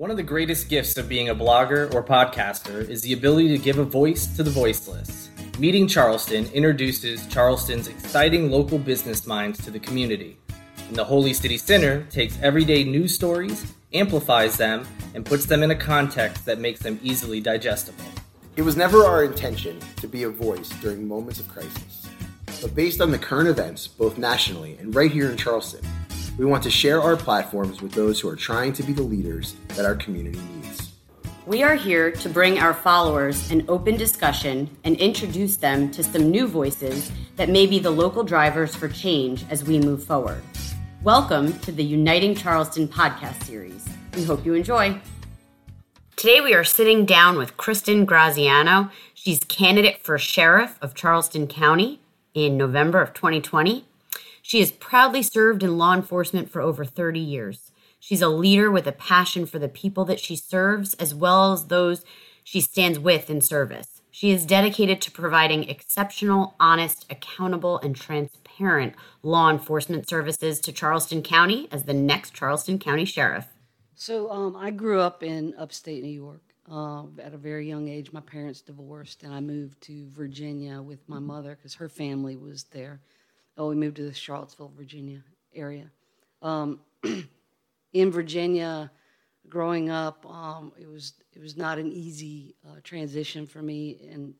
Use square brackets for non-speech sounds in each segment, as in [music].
One of the greatest gifts of being a blogger or podcaster is the ability to give a voice to the voiceless. Meeting Charleston introduces Charleston's exciting local business minds to the community. And the Holy City Sinner takes everyday news stories, amplifies them, and puts them in a context that makes them easily digestible. It was never our intention to be a voice during moments of crisis. But based on the current events, both nationally and right here in Charleston, we want to share our platforms with those who are trying to be the leaders that our community needs. We are here to bring our followers an open discussion and introduce them to some new voices that may be the local drivers for change as we move forward. Welcome to the Uniting Charleston podcast series. We hope you enjoy. Today we are sitting down with Kristen Graziano. She's candidate for sheriff of Charleston County in November of 2020. She has proudly served in law enforcement for over 30 years. She's a leader with a passion for the people that she serves as well as those she stands with in service. She is dedicated to providing exceptional, honest, accountable, and transparent law enforcement services to Charleston County as the next Charleston County Sheriff. So um, I grew up in upstate New York. Uh, at a very young age, my parents divorced, and I moved to Virginia with my mother because her family was there. Oh, we moved to the Charlottesville, Virginia area. Um, [clears throat] in Virginia, growing up, um, it was it was not an easy uh, transition for me, and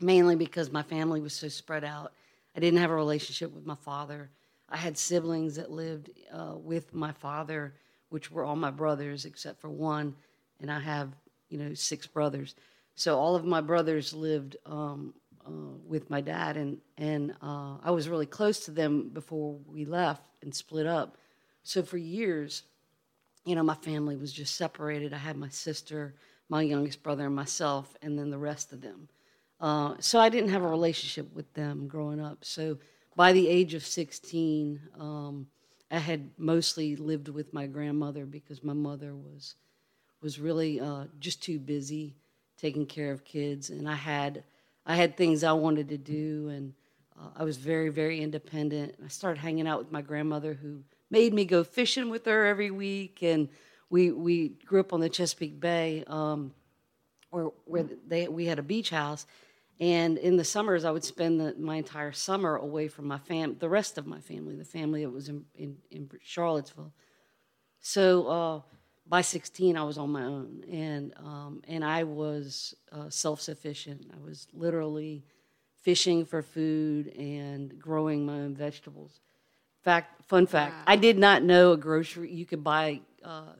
mainly because my family was so spread out. I didn't have a relationship with my father. I had siblings that lived uh, with my father which were all my brothers except for one, and I have you know six brothers. So all of my brothers lived um, uh, with my dad, and and uh, I was really close to them before we left and split up. So for years, you know, my family was just separated. I had my sister, my youngest brother, and myself, and then the rest of them. Uh, so I didn't have a relationship with them growing up. So by the age of 16, um, I had mostly lived with my grandmother because my mother was was really uh, just too busy taking care of kids, and I had I had things I wanted to do, and uh, I was very very independent. I started hanging out with my grandmother, who made me go fishing with her every week, and we we grew up on the Chesapeake Bay, um, where where they we had a beach house, and in the summers, I would spend the, my entire summer away from my fam, the rest of my family, the family that was in, in, in Charlottesville. So uh, by 16, I was on my own, and um, and I was uh, self-sufficient. I was literally fishing for food and growing my own vegetables. Fact, fun fact: wow. I did not know a grocery you could buy uh,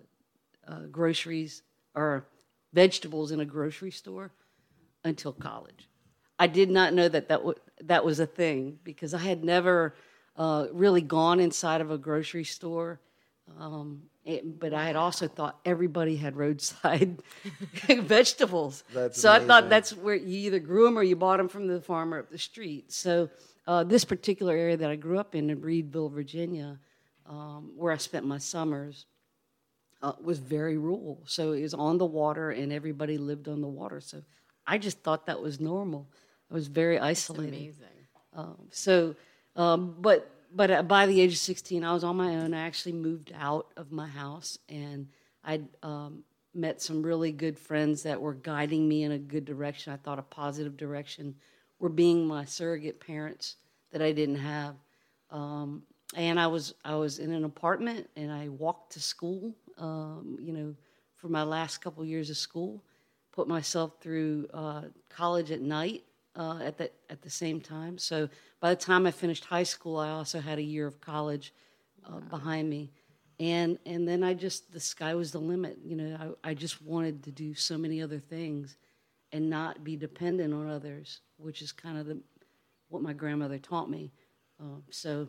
uh groceries or vegetables in a grocery store until college. I did not know that that, w- that was a thing because I had never uh, really gone inside of a grocery store. Um, it, but I had also thought everybody had roadside [laughs] [laughs] vegetables. That's so amazing. I thought that's where you either grew them or you bought them from the farmer up the street. So uh, this particular area that I grew up in, in Reedville, Virginia, um, where I spent my summers, uh, was very rural. So it was on the water, and everybody lived on the water. So I just thought that was normal. I was very isolated. That's amazing. Um, so, um, but but by the age of 16, I was on my own. I actually moved out of my house, and I um, met some really good friends that were guiding me in a good direction. I thought a positive direction. Were being my surrogate parents that I didn't have, um, and I was I was in an apartment, and I walked to school. Um, you know, for my last couple years of school, put myself through uh, college at night uh, at the at the same time. So by the time I finished high school, I also had a year of college uh, wow. behind me, and and then I just the sky was the limit. You know, I, I just wanted to do so many other things, and not be dependent on others, which is kind of the what my grandmother taught me. Um, so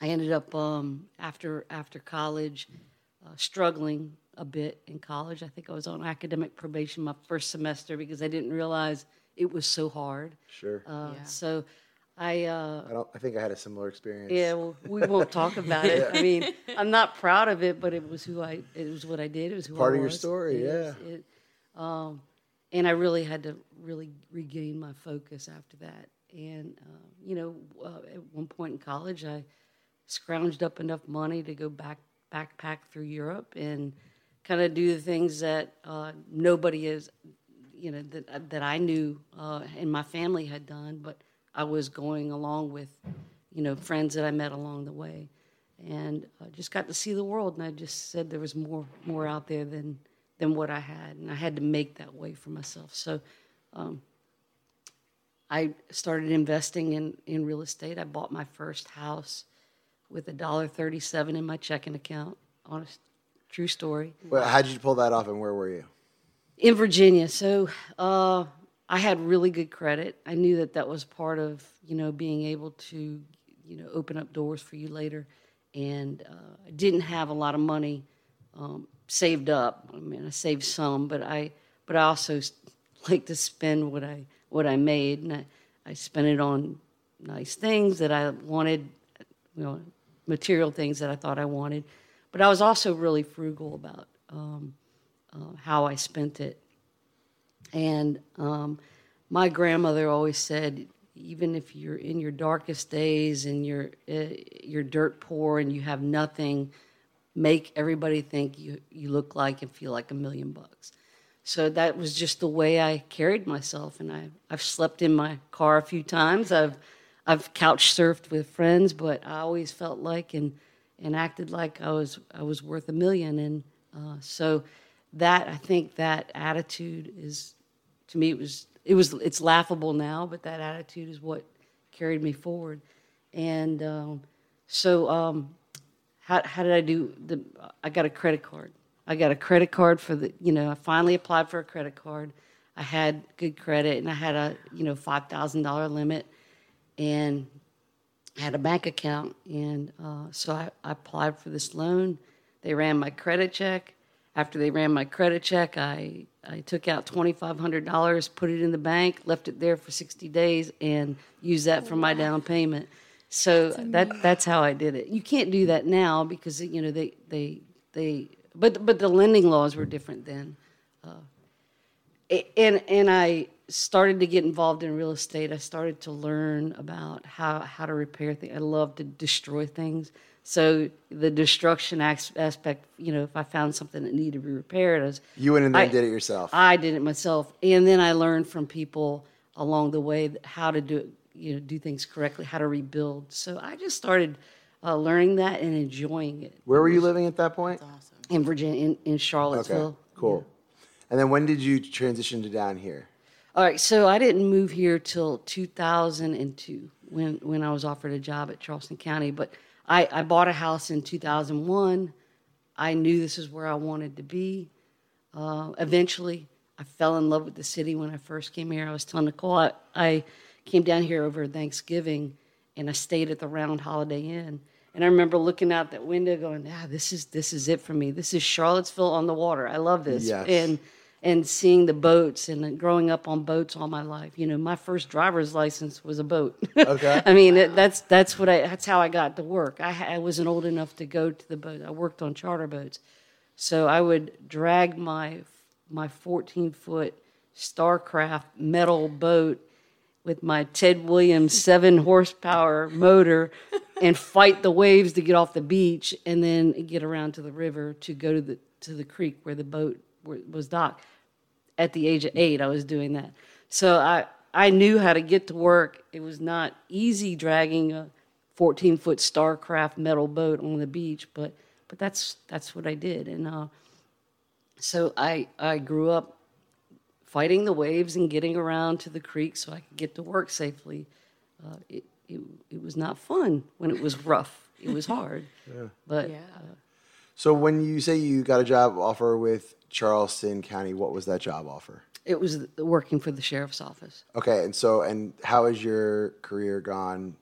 I ended up um, after after college uh, struggling a bit in college. I think I was on academic probation my first semester because I didn't realize it was so hard. Sure. Uh, yeah. So I. Uh, I don't. I think I had a similar experience. Yeah. Well, we won't talk about it. [laughs] I mean, I'm not proud of it, but it was who I. It was what I did. It was who part I of was. your story. It yeah. it, um, and I really had to really regain my focus after that. And uh, you know, uh, at one point in college, I scrounged up enough money to go back backpack through Europe and kind of do the things that uh, nobody is, you know, that that I knew uh, and my family had done, but I was going along with, you know, friends that I met along the way, and uh, just got to see the world. And I just said there was more more out there than than what I had, and I had to make that way for myself. So. Um, I started investing in, in real estate. I bought my first house with a dollar thirty-seven in my checking account. Honest, true story. Well, how did you pull that off, and where were you? In Virginia, so uh, I had really good credit. I knew that that was part of you know being able to you know open up doors for you later, and uh, I didn't have a lot of money um, saved up. I mean, I saved some, but I but I also like to spend what I what I made, and I, I spent it on nice things that I wanted, you know, material things that I thought I wanted. But I was also really frugal about um, uh, how I spent it. And um, my grandmother always said, even if you're in your darkest days and you're uh, you're dirt poor and you have nothing, make everybody think you you look like and feel like a million bucks. So that was just the way I carried myself, and I I've slept in my car a few times. I've I've couch surfed with friends, but I always felt like and and acted like I was I was worth a million, and uh, so that I think that attitude is to me it was it was it's laughable now, but that attitude is what carried me forward, and um, so um, how how did I do? The I got a credit card I got a credit card for the, you know, I finally applied for a credit card. I had good credit and I had a, you know, $5,000 limit and I had a bank account. And uh, so I, I applied for this loan. They ran my credit check. After they ran my credit check, I, I took out $2,500, put it in the bank, left it there for 60 days, and used that for my down payment. So that's that that's how I did it. You can't do that now because you know they they they but but the lending laws were different then. Uh, and and I started to get involved in real estate. I started to learn about how how to repair things. I love to destroy things. So the destruction aspect, you know, if I found something that needed to be repaired, I was, you went in there I, and did it yourself. I did it myself, and then I learned from people along the way how to do it, you know, do things correctly, how to rebuild. So I just started uh, learning that and enjoying it. Where were you living at that point? That's awesome in Virginia, in, in Charlottesville. Okay, cool. Yeah. And then when did you transition to down here? All right, so I didn't move here till 2002 when when I was offered a job at Charleston County. But I, I bought a house in 2001. I knew this is where I wanted to be. Uh, eventually, I fell in love with the city when I first came here. I was telling Nicole I, I came down here over Thanksgiving, and I stayed at the Round Holiday Inn and I remember looking out that window, going, "Ah, this is this is it for me. This is Charlottesville on the water. I love this." Yes. And and seeing the boats and growing up on boats all my life. You know, my first driver's license was a boat. Okay. [laughs] I mean, it, that's that's what I that's how I got to work. I, I wasn't old enough to go to the boat. I worked on charter boats, so I would drag my my 14 foot Starcraft metal boat with my Ted Williams seven horsepower motor and fight the waves to get off the beach and then get around to the river to go to the to the creek where the boat was docked. At the age of eight, I was doing that. So I I knew how to get to work. It was not easy dragging a 14 foot Starcraft metal boat on the beach, but but that's that's what I did. And uh, so I I grew up fighting the waves and getting around to the creek so I could get to work safely. Uh, it, it, it was not fun when it was rough. It was hard. [laughs] yeah. But yeah. Uh, so when you say you got a job offer with Charleston County, what was that job offer? It was working for the sheriff's office. Okay, and so and how has your career gone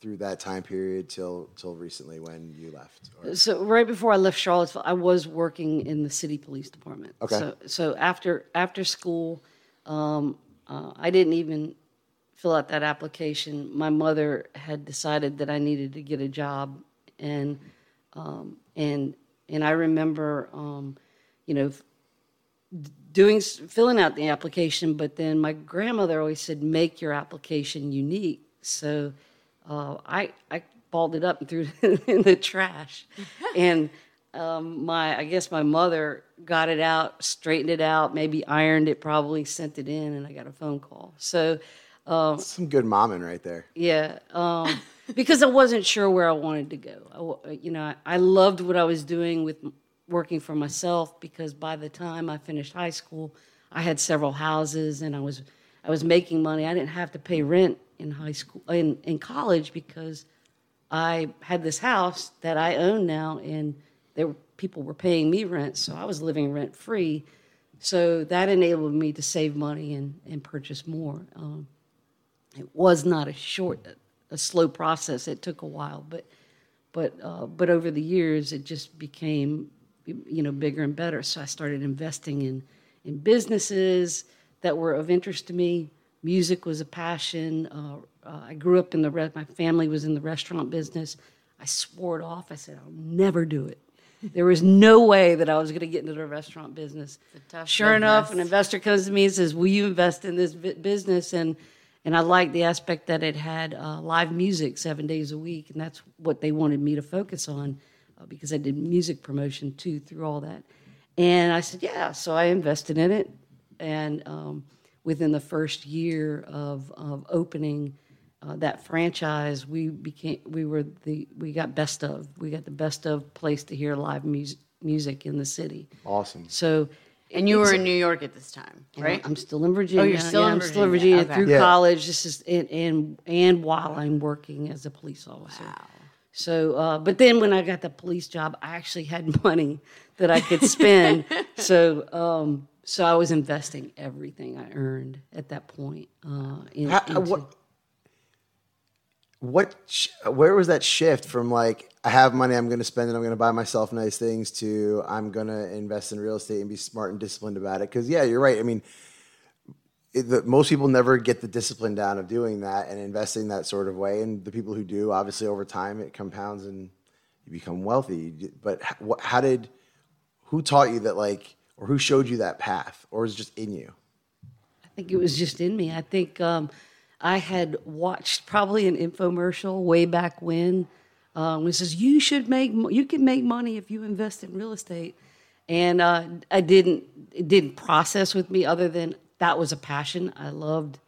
through that time period till till recently when you left? Or? So right before I left Charlottesville, I was working in the city police department. Okay. So so after after school, um, uh, I didn't even fill out that application. My mother had decided that I needed to get a job, and um, and and I remember, um, you know, doing filling out the application. But then my grandmother always said, "Make your application unique." So uh, I I balled it up and threw [laughs] it in the trash, [laughs] and um, my I guess my mother got it out, straightened it out, maybe ironed it, probably sent it in, and I got a phone call. So Some good momming right there. yeah, um, [laughs] because I wasn't sure where I wanted to go. I you know, I, I loved what I was doing with m- working for myself because by the time I finished high school, I had several houses and I was I was making money. I didn't have to pay rent in high school in, in college because I had this house that I own now, and there people were paying me rent, so I was living rent free. So that enabled me to save money and, and purchase more. Um, it was not a short, a slow process. It took a while, but but uh, but over the years, it just became you know bigger and better. So I started investing in in businesses that were of interest to me. Music was a passion. Uh, uh, I grew up in the re- my family was in the restaurant business. I swore it off. I said I'll never do it. There was no way that I was going to get into the restaurant business. Sure enough, an investor comes to me and says, "Will you invest in this vi- business?" and and I liked the aspect that it had uh, live music seven days a week, and that's what they wanted me to focus on uh, because I did music promotion too through all that. And I said, "Yeah," so I invested in it, and um, within the first year of of opening. Uh, that franchise, we became, we were the, we got best of, we got the best of place to hear live music, music in the city. Awesome. So And you were in New York at this time, right? I'm still in Virginia. Oh, you're still Yeah, in I'm still in Virginia. Virginia Okay. through Yeah. college. This is and, and and while I'm working as a police officer. So, uh, but then when I got the police job, I actually had [laughs] money that I could spend. so, um, so I was investing everything I earned at that point. Uh, in, How- into- what, what, sh- where was that shift from like, I have money, I'm going to spend it, I'm going to buy myself nice things to I'm going to invest in real estate and be smart and disciplined about it? Because, yeah, you're right. I mean, it, the, most people never get the discipline down of doing that and investing that sort of way. And the people who do, obviously, over time, it compounds and you become wealthy. But h- what, how did, who taught you that, like, or who showed you that path? Or is it just in you? I think it was just in me. I think um, I had watched probably an infomercial way back when, um, it says you should make you can make money if you invest in real estate, and uh, I didn't it didn't process with me other than that was a passion. I loved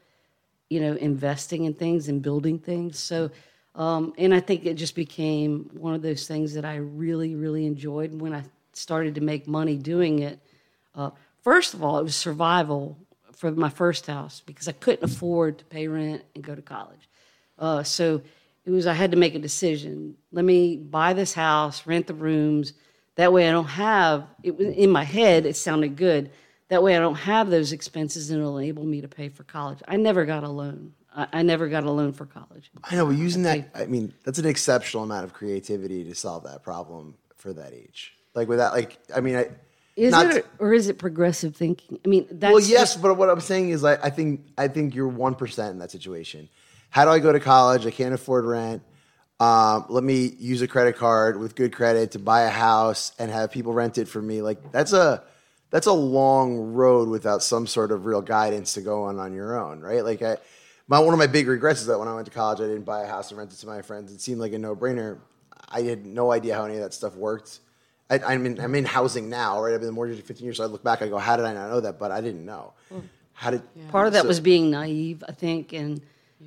you know investing in things and building things. So. Um, and I think it just became one of those things that I really, really enjoyed when I started to make money doing it. Uh, first of all, it was survival for my first house because I couldn't afford to pay rent and go to college. Uh, so it was I had to make a decision. Let me buy this house, rent the rooms. That way, I don't have it was in my head. It sounded good. That way, I don't have those expenses, and it'll enable me to pay for college. I never got a loan. I, I never got a loan for college. I know, but using that, I mean, that's an exceptional amount of creativity to solve that problem for that age. Like with that, like, I mean, I, Is not it, or is it progressive thinking? I mean, that's well, yes, just- but what I'm saying is, like, I think, I think you're one percent in that situation. How do I go to college? I can't afford rent. Um, let me use a credit card with good credit to buy a house and have people rent it for me. Like, that's a, that's a long road without some sort of real guidance to go on on your own, right? Like, I, my one of my big regrets is that when I went to college, I didn't buy a house and rent it to my friends. It seemed like a no brainer. I had no idea how any of that stuff worked. I, I'm in I'm in housing now, right? I've been in the mortgage for 15 years, so I look back, I go, how did I not know that? But I didn't know. Hmm. How did part of that so- was being naive i think and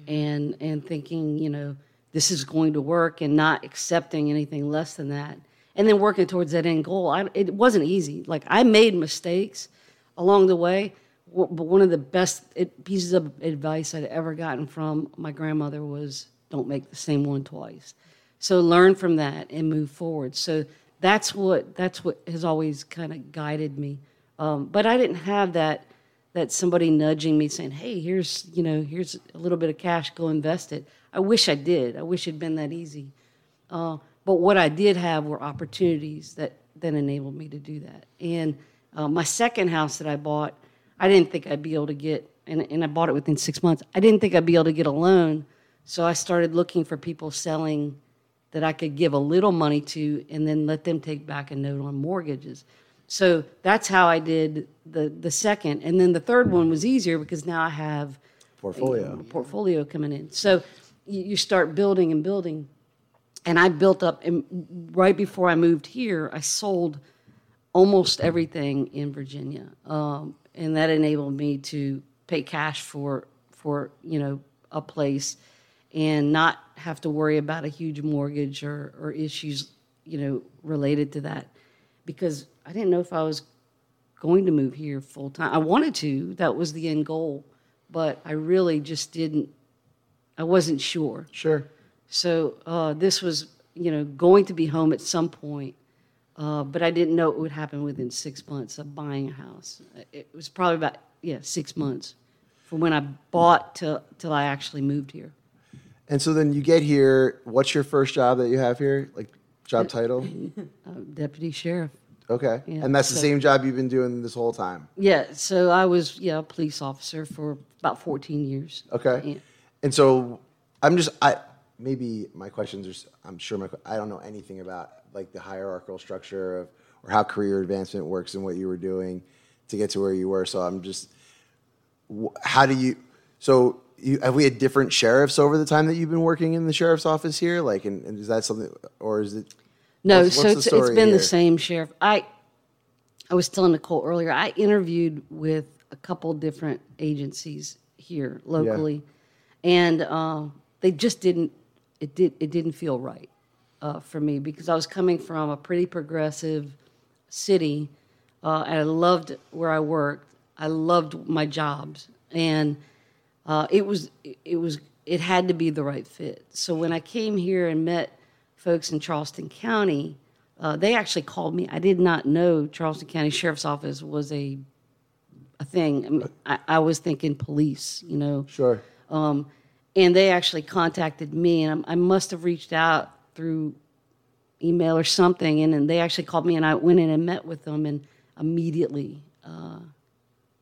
and and thinking you know this is going to work and not accepting anything less than that and then working towards that end goal I, it wasn't easy like i made mistakes along the way but one of the best pieces of advice i'd ever gotten from my grandmother was don't make the same one twice so learn from that and move forward so that's what that's what has always kind of guided me um, but i didn't have that that somebody nudging me saying, "Hey, here's you know here's a little bit of cash, go invest it." I wish I did. I wish it'd been that easy. Uh, but what I did have were opportunities that that enabled me to do that. And uh, my second house that I bought, I didn't think I'd be able to get, and, and I bought it within six months. I didn't think I'd be able to get a loan, so I started looking for people selling that I could give a little money to, and then let them take back a note on mortgages. So that's how I did the the second, and then the third one was easier because now I have portfolio. a portfolio coming in. So you, you start building and building. And I built up. And right before I moved here, I sold almost everything in Virginia, um, and that enabled me to pay cash for for you know a place and not have to worry about a huge mortgage or, or issues you know related to that because I didn't know if I was going to move here full time. I wanted to, that was the end goal, but I really just didn't, I wasn't sure. Sure. So uh, this was, you know, going to be home at some point, uh, but I didn't know it would happen within six months of buying a house. It was probably about, yeah, six months from when I bought till, till I actually moved here. And so then you get here. What's your first job that you have here? Like job title? Uh, [laughs] deputy sheriff. Okay. Yeah, and that's the same job you've been doing this whole time. Yeah, so I was yeah a police officer for about 14 years. Okay. Yeah. And so I'm just I maybe my questions are i'm sure my I don't know anything about like the hierarchical structure of or how career advancement works and what you were doing to get to where you were. So I'm just how do you so you have we had different sheriffs over the time that you've been working in the sheriff's office here like and, and is that something or is it No, what's- so what's it's, it's been here? the same sheriff. I I was telling Nicole earlier. I interviewed with a couple different agencies here locally, and uh, they just didn't. It did. It didn't feel right uh, for me because I was coming from a pretty progressive city, uh, and I loved where I worked. I loved my jobs, and uh, it was it was it had to be the right fit. So when I came here and met folks in Charleston County, uh, they actually called me. I did not know Charleston County Sheriff's Office was a a thing. I, mean, I, I was thinking police, you know. Sure. Um, and they actually contacted me, and I, I must have reached out through email or something, and, and they actually called me, and I went in and met with them, and immediately uh,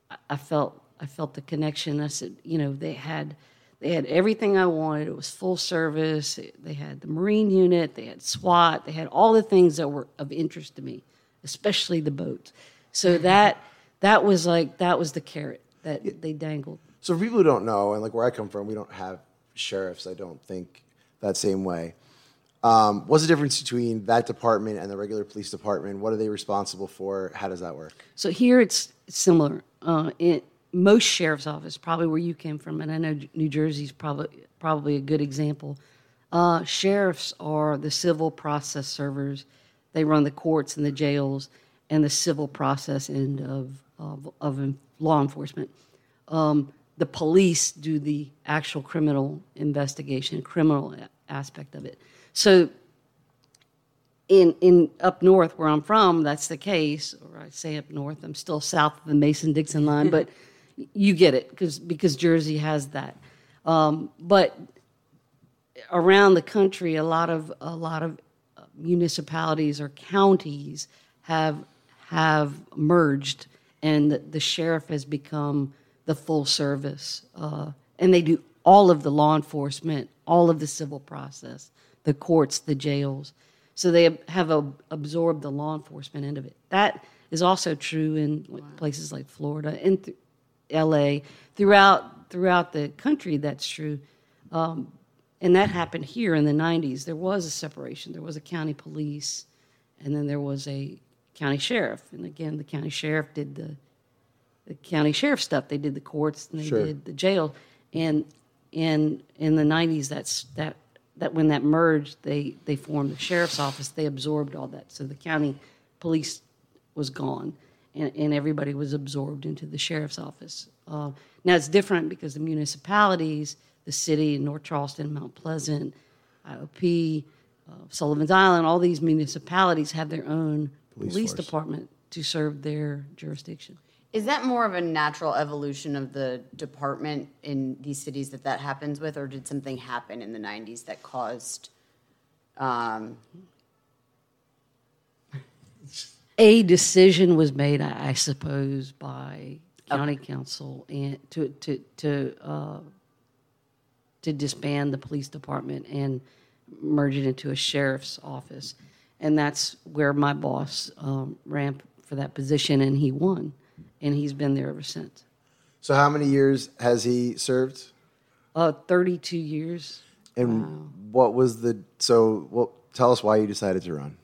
I, I felt I felt the connection. I said, you know, they had they had everything I wanted. It was full service. They had the Marine unit. They had SWAT. They had all the things that were of interest to me, especially the boats. So that that was like that was the carrot that they dangled. So for people who don't know, and like where I come from, we don't have sheriffs. I don't think that same way. Um, what's the difference between that department and the regular police department? What are they responsible for? How does that work? So here it's similar. Uh, in most sheriff's office, probably where you came from, and I know New Jersey's probably probably a good example. Uh, sheriffs are the civil process servers. They run the courts and the jails and the civil process end of of, of law enforcement. Um, the police do the actual criminal investigation, criminal aspect of it. So in in up north where I'm from, that's the case. Or I say up north, I'm still south of the Mason Dixon line, but [laughs] you get it because because Jersey has that. Um, but around the country, a lot of a lot of municipalities or counties have have merged, and the, the sheriff has become the full service, uh, and they do all of the law enforcement, all of the civil process, the courts, the jails. So they have a, absorbed the law enforcement end of it. That is also true in like, places like Florida and th- L.A. throughout throughout the country. That's true. Um, and that happened here in the 90s. There was a separation. There was a county police, and then there was a county sheriff. And again, the county sheriff did the the county sheriff stuff. They did the courts and they Sure. did the jail. And in in the 90s, that's that that when that merged, they they formed the sheriff's office. They absorbed all that. So the county police was gone, and, and everybody was absorbed into the sheriff's office. Uh, now it's different because the municipalities, the city, North Charleston, Mount Pleasant, IOP, uh, Sullivan's Island, all these municipalities have their own Police police, department to serve their jurisdiction. Is that more of a natural evolution of the department in these cities that that happens with, or did something happen in the 90s that caused? Um, a decision was made, I, I suppose, by county council and to to to uh, to disband the police department and merge it into a sheriff's office, and that's where my boss um, ran for that position, and he won, and he's been there ever since. So how many years has he served? Uh, Thirty-two years. And what was the so? Well, tell us why you decided to run.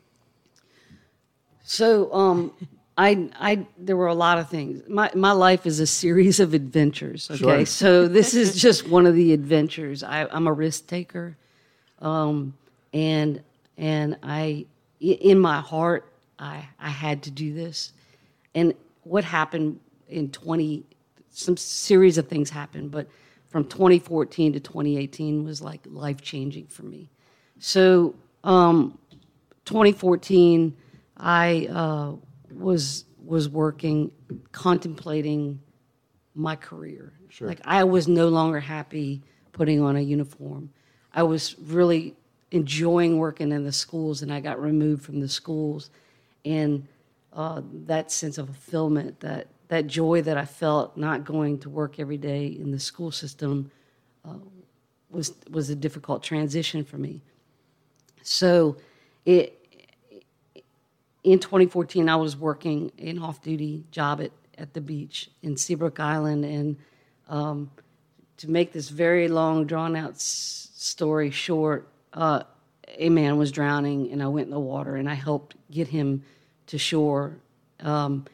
So, um, [laughs] I, I, there were a lot of things. My, my life is a series of adventures. Okay, Sure. [laughs] so this is just one of the adventures. I, I'm a risk taker, um, and and I, i- in my heart, I, I had to do this. And what happened in 20, some series of things happened, but from 2014 to 2018 was like life changing for me. So, um, 2014, I uh, was was working, contemplating my career. Like I was no longer happy putting on a uniform. I was really enjoying working in the schools, and I got removed from the schools, and uh, that sense of fulfillment, that that joy that I felt not going to work every day in the school system, uh, was was a difficult transition for me. So, it in 2014, I was working an off-duty job at, at the beach in Seabrook Island, and um, to make this very long, drawn-out s- story short, uh, a man was drowning, and I went in the water and I helped get him to shore. Um,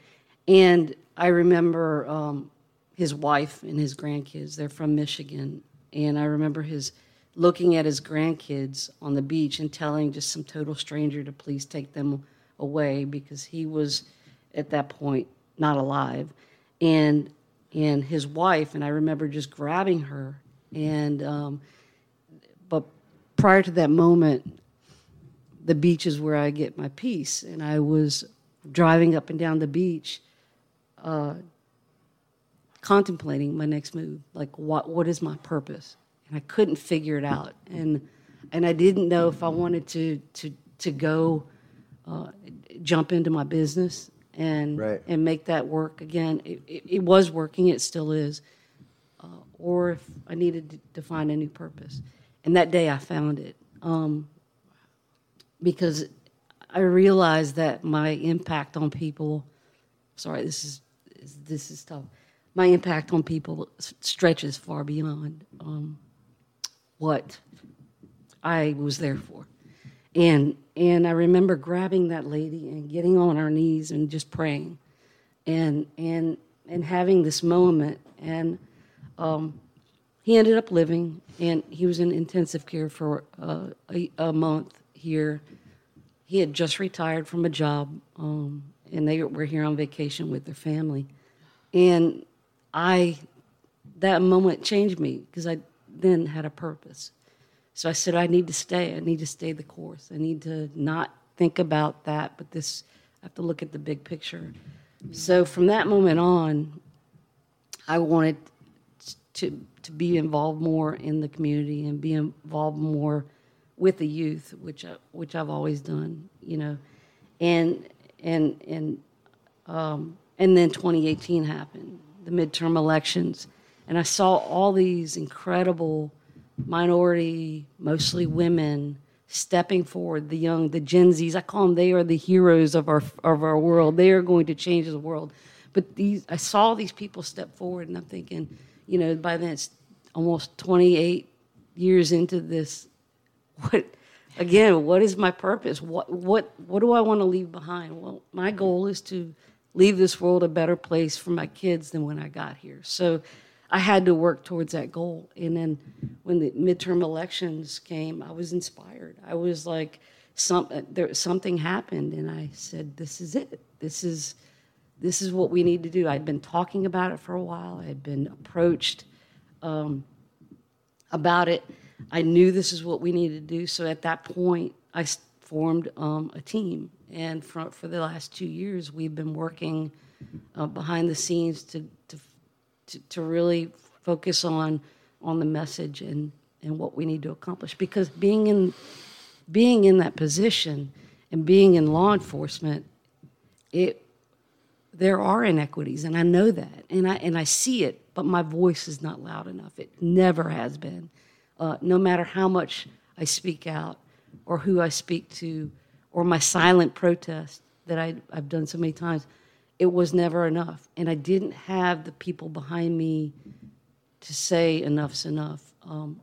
and I remember um, his wife and his grandkids. They're from Michigan, and I remember his looking at his grandkids on the beach and telling just some total stranger to please take them away because he was at that point not alive and and his wife and i remember just grabbing her and um, but prior to that moment the beach is where i get my peace and i was driving up and down the beach uh, contemplating my next move like what what is my purpose and i couldn't figure it out and and i didn't know if i wanted to to to go uh, jump into my business and Right. and make that work again. It, it, it was working; it still is. Uh, or if I needed to, to find a new purpose, and that day I found it um, because I realized that my impact on people. Sorry, this is this is tough. My impact on people stretches far beyond um, what I was there for. And and I remember grabbing that lady and getting on our knees and just praying, and and and having this moment. And um, he ended up living, and he was in intensive care for uh, a, a month here. He had just retired from a job, um, and they were here on vacation with their family. And I, that moment changed me because I then had a purpose. So I said, I need to stay. I need to stay the course. I need to not think about that, but this, I have to look at the big picture. So from that moment on, I wanted to to be involved more in the community and be involved more with the youth, which I, which I've always done, you know, and and and um, and then 2018 happened, the midterm elections, and I saw all these incredible minority, mostly women, stepping forward. The young, the Gen Zs, I call them. They are the heroes of our of our world. They are going to change the world. But these, I saw these people step forward, and I'm thinking, you know, by then it's almost 28 years into this. What again? What is my purpose? What what what do I want to leave behind? Well, my goal is to leave this world a better place for my kids than when I got here. So I had to work towards that goal. And then when the midterm elections came, I was inspired. I was like, some, there, something happened, and I said, "This is it. This is this is what we need to do." I'd been talking about it for a while. I had been approached um, about it. I knew this is what we needed to do. So at that point, I formed um, a team, and for for the last two years, we've been working uh, behind the scenes to to to, to really focus on on the message and and what we need to accomplish. Because being in being in that position and being in law enforcement it there are inequities and I know that and I and I see it but my voice is not loud enough. It never has been uh, no matter how much I speak out or who I speak to or my silent protest that I, I've done so many times it was never enough and I didn't have the people behind me to say enough's enough. Um,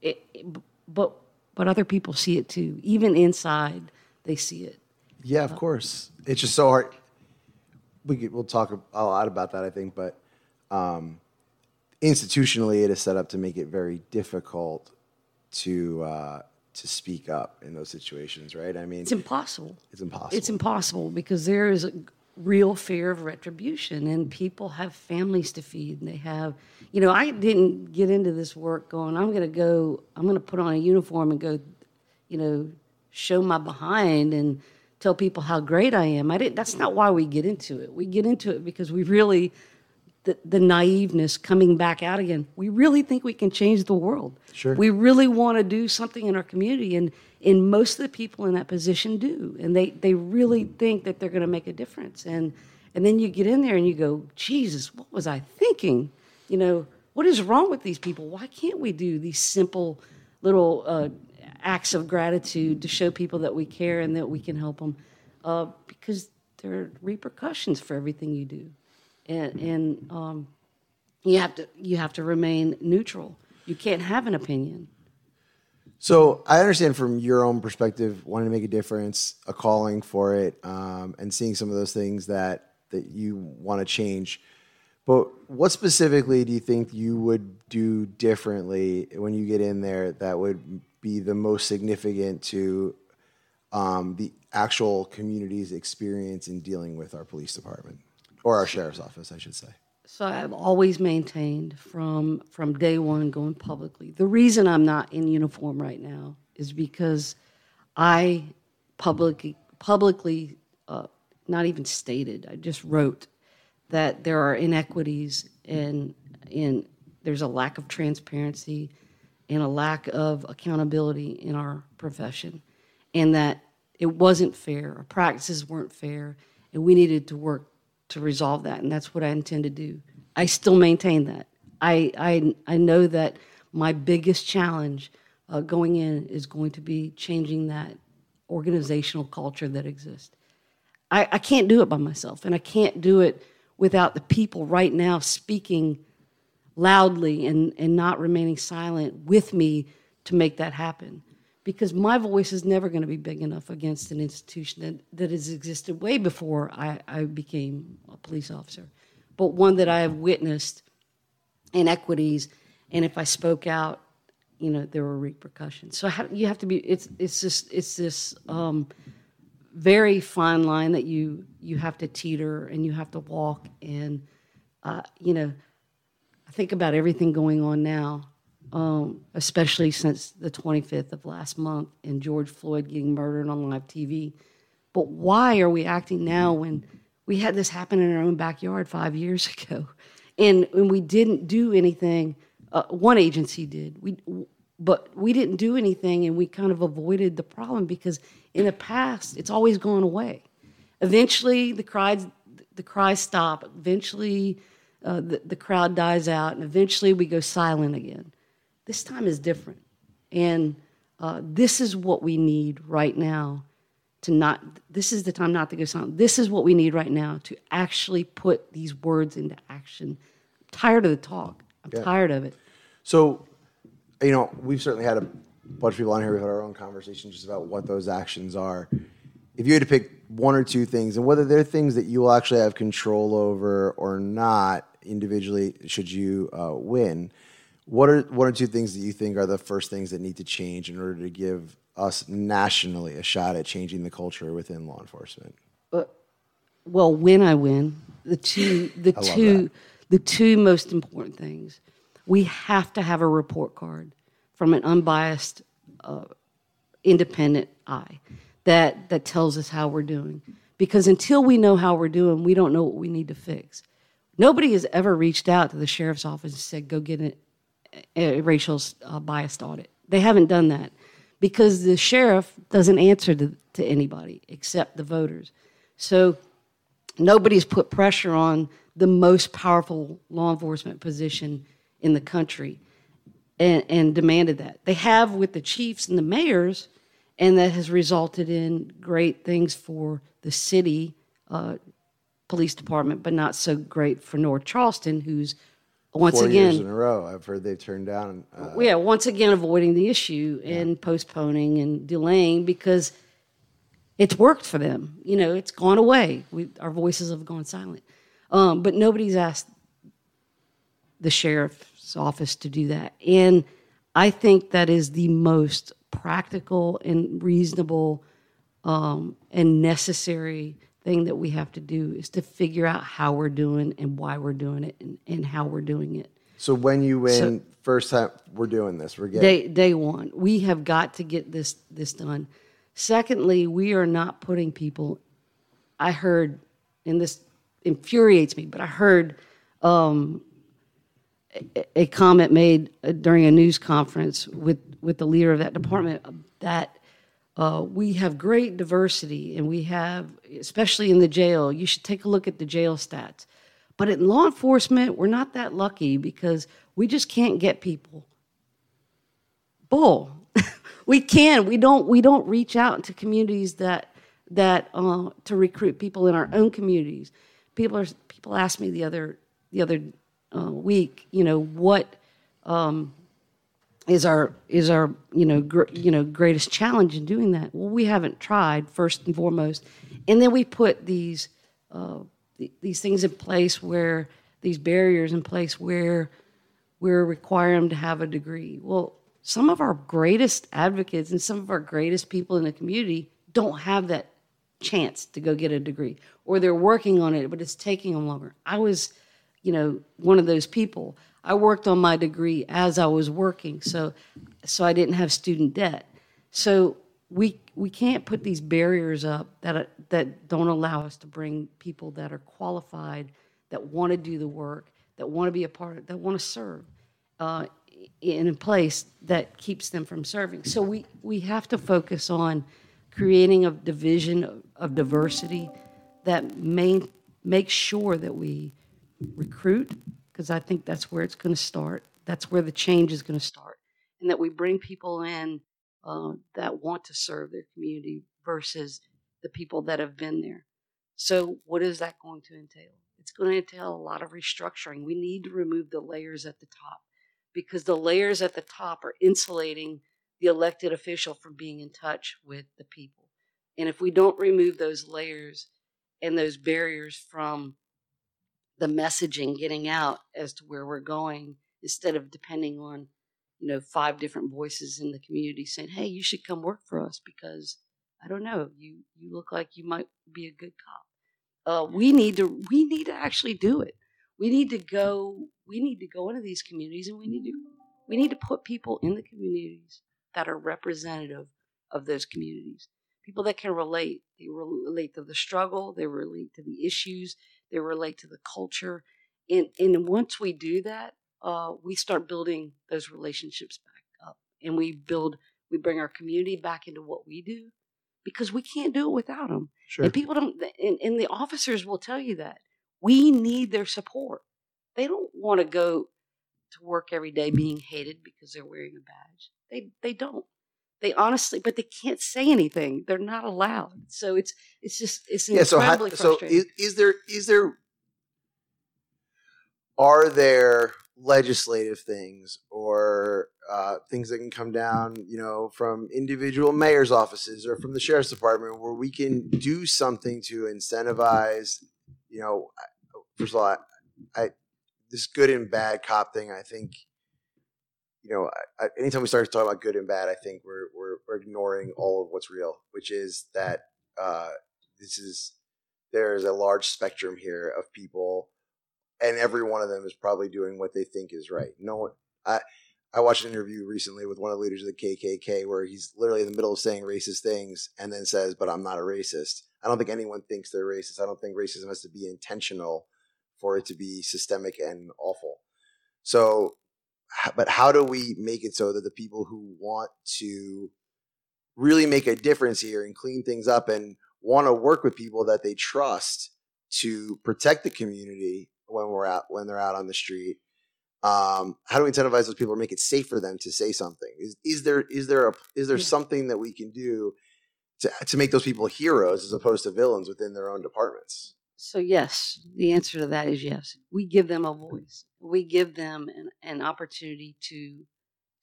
it, it, but but other people see it too. Even inside, they see it. Yeah, of course. It's just so hard. We could, we'll talk a lot about that, I think, but um, institutionally, it is set up to make it very difficult to uh, to speak up in those situations, right? I mean, It's impossible. It's impossible. It's impossible because there is a real fear of retribution, and people have families to feed, and they have, you know, I didn't get into this work going, I'm going to go, I'm going to put on a uniform and go, you know, show my behind and tell people how great I am. I didn't. That's not why we get into it. We get into it because we really. The, the naiveness coming back out again. We really think we can change the world. Sure. We really want to do something in our community, and and most of the people in that position do, and they they really think that they're going to make a difference. And and then you get in there and you go, Jesus, what was I thinking? You know, what is wrong with these people? Why can't we do these simple little uh, acts of gratitude to show people that we care and that we can help them? Uh, because there are repercussions for everything you do, and and um, you have to you have to remain neutral. You can't have an opinion. So I understand from your own perspective, wanting to make a difference, a calling for it, um, and seeing some of those things that that you want to change. But what specifically do you think you would do differently when you get in there that would be the most significant to um, the actual community's experience in dealing with our police department or our sheriff's office, I should say? So I've always maintained from from day one going publicly. The reason I'm not in uniform right now is because I publicly publicly uh, not even stated. I just wrote that there are inequities and in there's a lack of transparency and a lack of accountability in our profession, and that it wasn't fair. Our practices weren't fair, and we needed to work to resolve that, and that's what I intend to do. I still maintain that. I I, I know that my biggest challenge uh, going in is going to be changing that organizational culture that exists. I, I can't do it by myself, and I can't do it without the people right now speaking loudly and, and not remaining silent with me to make that happen. Because my voice is never going to be big enough against an institution that, that has existed way before I, I became a police officer, but one that I have witnessed inequities. And if I spoke out, you know, there were repercussions. So how, you have to be, it's, it's just, it's this um, very fine line that you, you have to teeter and you have to walk. And, uh, you know, I think about everything going on now, um, especially since the 25th of last month and George Floyd getting murdered on live TV. But why are we acting now when we had this happen in our own backyard five years [laughs] ago? And, and we didn't do anything. Uh, one agency did. We, but we didn't do anything and we kind of avoided the problem because in the past it's always gone away. Eventually the cries, the cries stop. Eventually uh, the, the crowd dies out, and eventually we go silent again. This time is different. And uh, this is what we need right now to not, this is the time not to go silent. This is what we need right now to actually put these words into action. I'm tired of the talk. I'm Yeah. tired of it. So, you know, we've certainly had a bunch of people on here. We've had our own conversations just about what those actions are. If you had to pick one or two things, and whether they're things that you will actually have control over or not individually, should you uh, win, what are one or two things that you think are the first things that need to change in order to give us nationally a shot at changing the culture within law enforcement? well, when I win, the two the [laughs] two that. the two most important things. We have to have a report card from an unbiased, uh, independent eye that that tells us how we're doing. Because until we know how we're doing, we don't know what we need to fix. Nobody has ever reached out to the sheriff's office and said, "Go get an, a racial uh, biased audit." They haven't done that because the sheriff doesn't answer to, to anybody except the voters. So nobody's put pressure on the most powerful law enforcement position in the country and, and demanded that. They have with the chiefs and the mayors, and that has resulted in great things for the city uh, police department, but not so great for North Charleston, who's once Four again, years in a row, I've heard they've turned down. Uh, yeah, once again avoiding the issue and postponing and delaying because it's worked for them. You know, it's gone away. We, our voices have gone silent. Um, but nobody's asked the sheriff's office to do that. And I think that is the most practical and reasonable um, and necessary thing that we have to do is to figure out how we're doing and why we're doing it and, and how we're doing it. so when you win, So- first time we're doing this, we're getting. Day day one, we have got to get this this done. Secondly, we are not putting people. I heard, and this infuriates me, but I heard um, a, a comment made uh, during a news conference with with the leader of that department that uh, we have great diversity, and we have, especially in the jail. You should take a look at the jail stats. But in law enforcement, we're not that lucky because we just can't get people bull. [laughs] we can. We don't. We don't reach out to communities that that uh, to recruit people in our own communities. People are. People asked me the other the other uh, week. You know what um, is our is our you know gr- you know greatest challenge in doing that? Well, we haven't tried first and foremost, and then we put these uh, th- these things in place where these barriers in place where we're requiring them to have a degree. Well, some of our greatest advocates and some of our greatest people in the community don't have that chance to go get a degree, or they're working on it, but it's taking them longer. I was, you know, one of those people. I worked on my degree as I was working, so so I didn't have student debt. So we we can't put these barriers up that that don't allow us to bring people that are qualified, that want to do the work, that want to be a part, of, that want to serve, uh, in a place that keeps them from serving. So we we have to focus on creating a division of, of diversity that main, makes sure that we recruit, because I think that's where it's going to start. That's where the change is going to start, and that we bring people in uh, that want to serve their community versus the people that have been there. So, what is that going to entail? It's going to entail a lot of restructuring. We need to remove the layers at the top because the layers at the top are insulating the elected official from being in touch with the people. And if we don't remove those layers and those barriers from the messaging getting out as to where we're going, instead of depending on, you know, five different voices in the community saying, "Hey, you should come work for us because I don't know, you you look like you might be a good cop." Uh, we need to we need to actually do it. We need to go. We need to go into these communities, and we need to we need to put people in the communities that are representative of those communities. People that can relate. They relate to the struggle. They relate to the issues. They relate to the culture. And and once we do that, uh, we start building those relationships back up, and we build. We bring our community back into what we do, because we can't do it without them. Sure. And people don't, and, and the officers will tell you that. We need their support. They don't want to go to work every day being hated because they're wearing a badge. They they don't. They honestly, but they can't say anything. They're not allowed. So it's it's just it's yeah. So, how, so is, is there is there are there legislative things or uh, things that can come down, you know, from individual mayor's offices or from the sheriff's department where we can do something to incentivize, you know, first of all, I, I this good and bad cop thing, I think, you know, I, I, anytime we start talking about good and bad, I think we're, we're, we're ignoring all of what's real, which is that uh, this is, there is a large spectrum here of people and every one of them is probably doing what they think is right. No one, I, I watched an interview recently with one of the leaders of the KKK where he's literally in the middle of saying racist things and then says, "But I'm not a racist." I don't think anyone thinks they're racist. I don't think racism has to be intentional for it to be systemic and awful. So, but how do we make it so that the people who want to really make a difference here and clean things up and want to work with people that they trust to protect the community when we're out when they're out on the street um, how do we incentivize those people or make it safe for them to say something? Is, is there is there a is there something that we can do to to make those people heroes as opposed to villains within their own departments So yes, the answer to that is yes. We give them a voice. We give them an, an opportunity to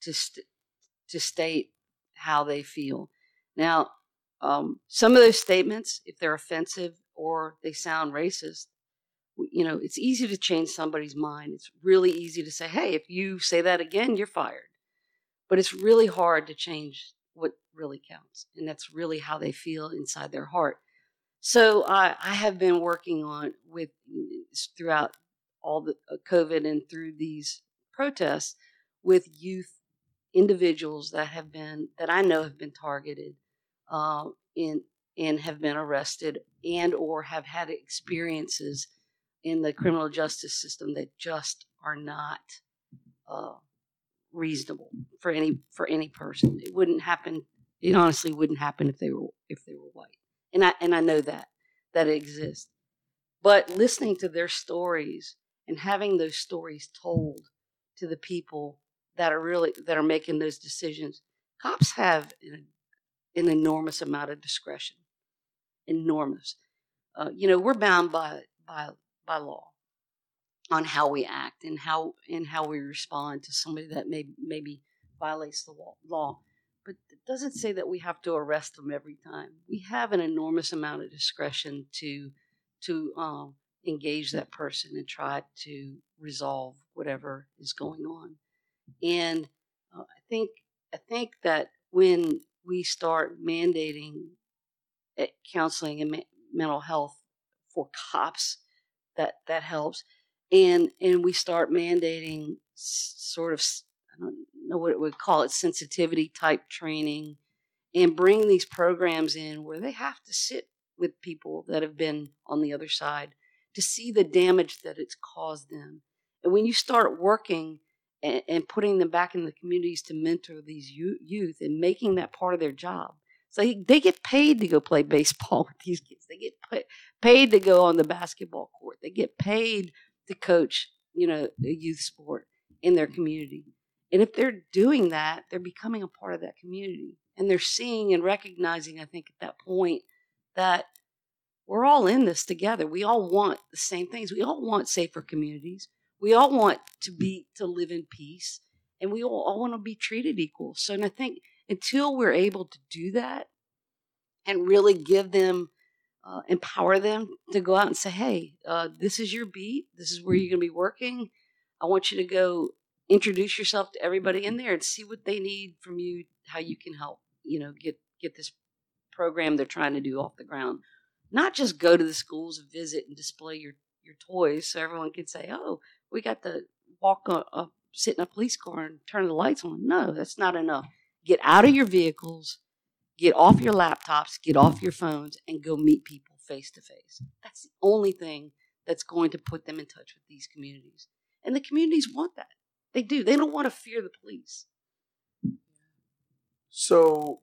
to st- to state how they feel. Now, um, some of those statements, if they're offensive or they sound racist, you know, it's easy to change somebody's mind. It's really easy to say, "Hey, if you say that again, you're fired." But it's really hard to change what really counts, and that's really how they feel inside their heart. So I, have been working on with throughout all the uh, COVID and through these protests with youth individuals that have been that I know have been targeted uh, in and have been arrested and or have had experiences in the criminal justice system that just are not uh, reasonable for any for any person. It wouldn't happen. It honestly wouldn't happen if they were if they were white, and I and I know that that it exists. But listening to their stories and having those stories told to the people that are really that are making those decisions, cops have an, an enormous amount of discretion. Enormous. Uh, you know, we're bound by by by law on how we act and how and how we respond to somebody that may maybe violates the law. But it doesn't say that we have to arrest them every time. We have an enormous amount of discretion to to um, engage that person and try to resolve whatever is going on. And uh, I think I think that when we start mandating eh, counseling and mental health for cops, that that helps. And and we start mandating sort of I don't know what it would call it sensitivity type training, and bring these programs in where they have to sit with people that have been on the other side to see the damage that it's caused them. And when you start working and, and putting them back in the communities to mentor these youth and making that part of their job. So they get paid to go play baseball [laughs] with these kids. They get paid to go on the basketball court. They get paid to coach, you know, a youth sport in their community. And if they're doing that, they're becoming a part of that community. And they're seeing and recognizing, I think, at that point, that we're all in this together. We all want the same things. We all want safer communities. We all want to be to live in peace, and we all, all want to be treated equal. So, and I think until we're able to do that, and really give them, uh, empower them to go out and say, "Hey, uh, this is your beat. This is where you're going to be working. I want you to go introduce yourself to everybody in mm-hmm. there and see what they need from you, how you can help. You know, get get this program they're trying to do off the ground. Not just go to the schools and visit and display your your toys so everyone can say, "Oh, we got to walk up, sit in a police car and turn the lights on. No, that's not enough. Get out of your vehicles, get off your laptops, get off your phones, and go meet people face to face. That's the only thing that's going to put them in touch with these communities. And the communities want that. They do. They don't want to fear the police. So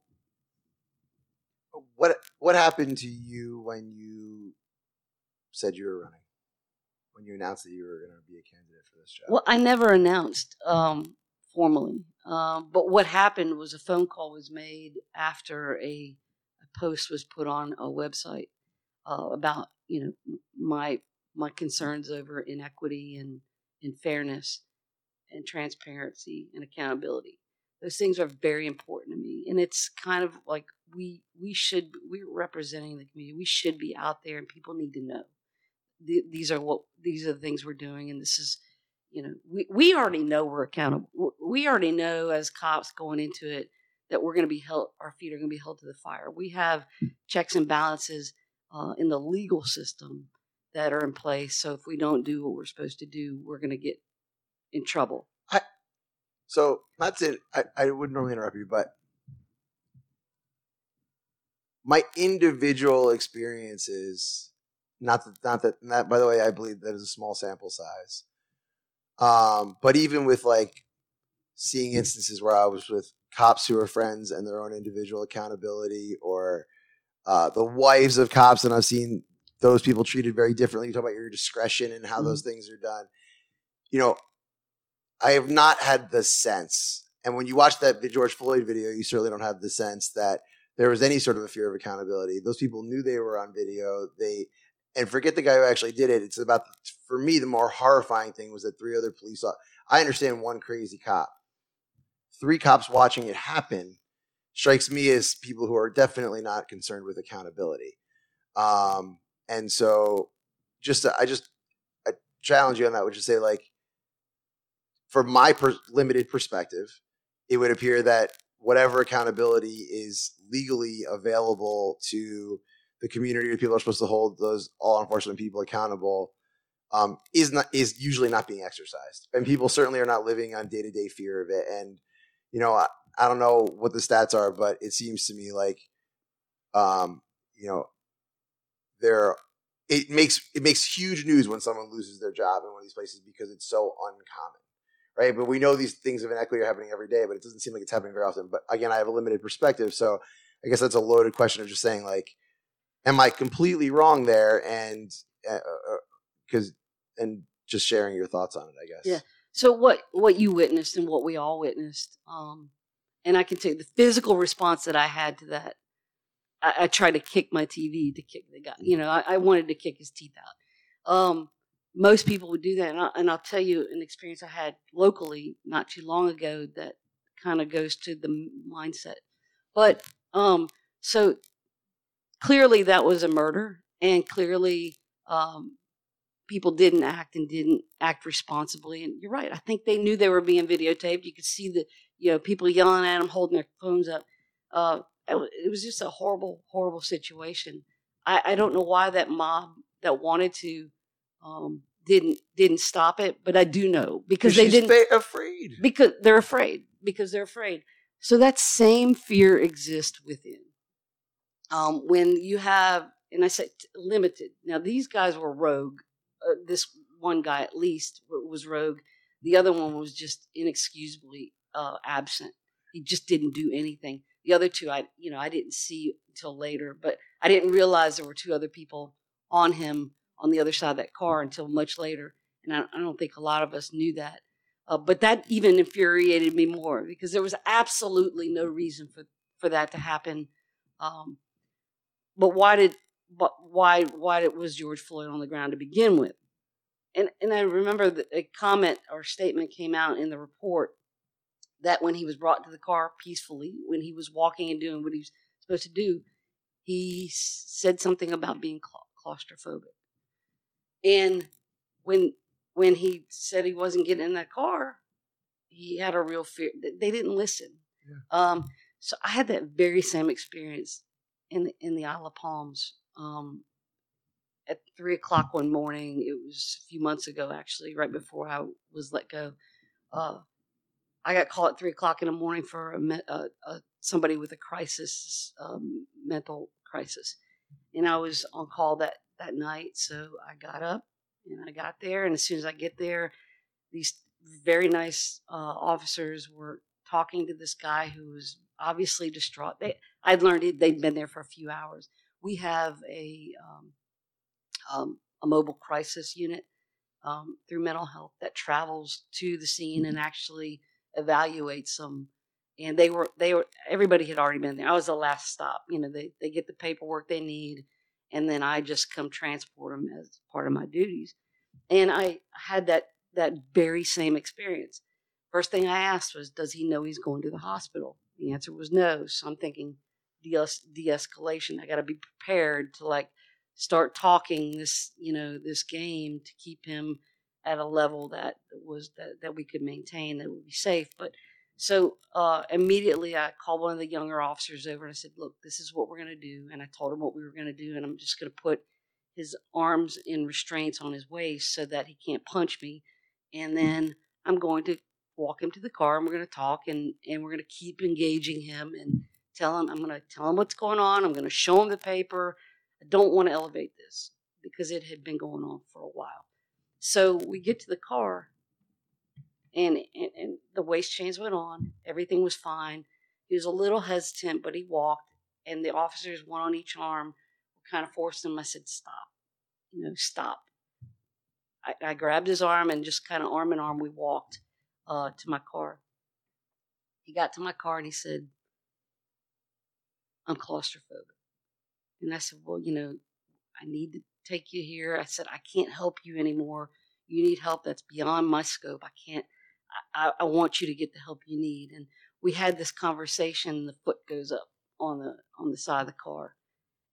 what what happened to you when you said you were running? when you announced that you were going to be a candidate for this job? Well, I never announced um, formally, um, but what happened was a phone call was made after a, a post was put on a website uh, about you know my my concerns over inequity and, and fairness and transparency and accountability. Those things are very important to me, and it's kind of like we we should we're representing the community. We should be out there, and people need to know th- these are what these are the things we're doing, and this is, you know, we we already know we're accountable. We already know as cops going into it that we're going to be held, our feet are going to be held to the fire. We have checks and balances uh, in the legal system that are in place. So if we don't do what we're supposed to do, we're going to get in trouble. I, so that's it. I, I wouldn't normally interrupt you, but my individual experiences not that, not that, by the way, I believe that is a small sample size. Um, but even with like seeing instances where I was with cops who are friends and their own individual accountability, or uh, the wives of cops, and I've seen those people treated very differently. You talk about your discretion and how mm-hmm. those things are done. You know, I have not had the sense, and when you watch that George Floyd video, you certainly don't have the sense that there was any sort of a fear of accountability. Those people knew they were on video. They and forget the guy who actually did it. It's about for me the more horrifying thing was that three other police. I understand one crazy cop, three cops watching it happen strikes me as people who are definitely not concerned with accountability. Um, and so, just I just I challenge you on that, which is say like, from my per- limited perspective, it would appear that whatever accountability is legally available to the community or people are supposed to hold those law enforcement people accountable um, is not is usually not being exercised, and people certainly are not living on day to day fear of it. And you know, I, I, don't know what the stats are, but it seems to me like, um, you know, there it makes it makes huge news when someone loses their job in one of these places because it's so uncommon right? But we know these things of inequity are happening every day, but it doesn't seem like it's happening very often. But again, I have a limited perspective, so I guess that's a loaded question of just saying like, am I completely wrong there? And because uh, uh and just sharing your thoughts on it, I guess. Yeah. So what what you witnessed and what we all witnessed, um, and I can tell you the physical response that I had to that. I, I tried to kick my TV to kick the guy. You know, I, I wanted to kick his teeth out. Um, most people would do that. And, I, and I'll tell you an experience I had locally not too long ago that kind of goes to the mindset. But um, so clearly that was a murder, and clearly um, people didn't act and didn't act responsibly. And you're right. I think they knew they were being videotaped. You could see the you know people yelling at them, holding their phones up. Uh, it was just a horrible, horrible situation. I, I don't know why that mob that wanted to um, didn't didn't stop it, but I do know because they didn't fa- afraid because they're afraid because they're afraid. So that same fear exists within. Um, when you have, and I said limited. Now these guys were rogue. Uh, this one guy at least was rogue. The other one was just inexcusably uh, absent. He just didn't do anything. The other two, I you know, I didn't see until later, but I didn't realize there were two other people on him on the other side of that car until much later. And I, I don't think a lot of us knew that. Uh, but that even infuriated me more because there was absolutely no reason for, for that to happen. Um, but why did but why why was George Floyd on the ground to begin with? And and I remember a comment or statement came out in the report that when he was brought to the car peacefully, when he was walking and doing what he was supposed to do, he said something about being claustrophobic. And when when he said he wasn't getting in that car, he had a real fear. They didn't listen. Yeah. Um, so I had that very same experience in the, in the Isle of Palms. Um, at three o'clock one morning, it was a few months ago, actually, right before I was let go. Uh, I got called at three o'clock in the morning for a, a, a somebody with a crisis, um, mental crisis, and I was on call that that night. So I got up and I got there. And as soon as I get there, these very nice uh, officers were talking to this guy who was obviously distraught. They, I'd learned it, they'd been there for a few hours. We have a um, um, a mobile crisis unit um, through mental health that travels to the scene and actually evaluates them. And they were they were everybody had already been there. I was the last stop. You know, they they get the paperwork they need and then I just come transport them as part of my duties. And I had that that very same experience. First thing I asked was, "Does he know he's going to the hospital?" The answer was no. So I'm thinking de escalation. I got to be prepared to like start talking this, you know, this game to keep him at a level that was that, that we could maintain that would be safe. But so uh, immediately I called one of the younger officers over and I said, Look, this is what we're going to do. And I told him what we were going to do. And I'm just going to put his arms in restraints on his waist so that he can't punch me. And then I'm going to walk him to the car and we're going to talk and, and we're going to keep engaging him and tell him, I'm going to tell him what's going on. I'm going to show him the paper. I don't want to elevate this because it had been going on for a while. So we get to the car and, and, and the waist chains went on. Everything was fine. He was a little hesitant, but he walked, and the officers, one on each arm, kind of forced him. I said, "Stop, you know, stop." I, I grabbed his arm and just kind of arm in arm we walked uh, to my car. He got to my car and he said, "I'm claustrophobic," and I said, "Well, you know, I need to take you here. I said, I can't help you anymore. You need help that's beyond my scope. I can't, I, I want you to get the help you need. And we had this conversation. The foot goes up on the, on the side of the car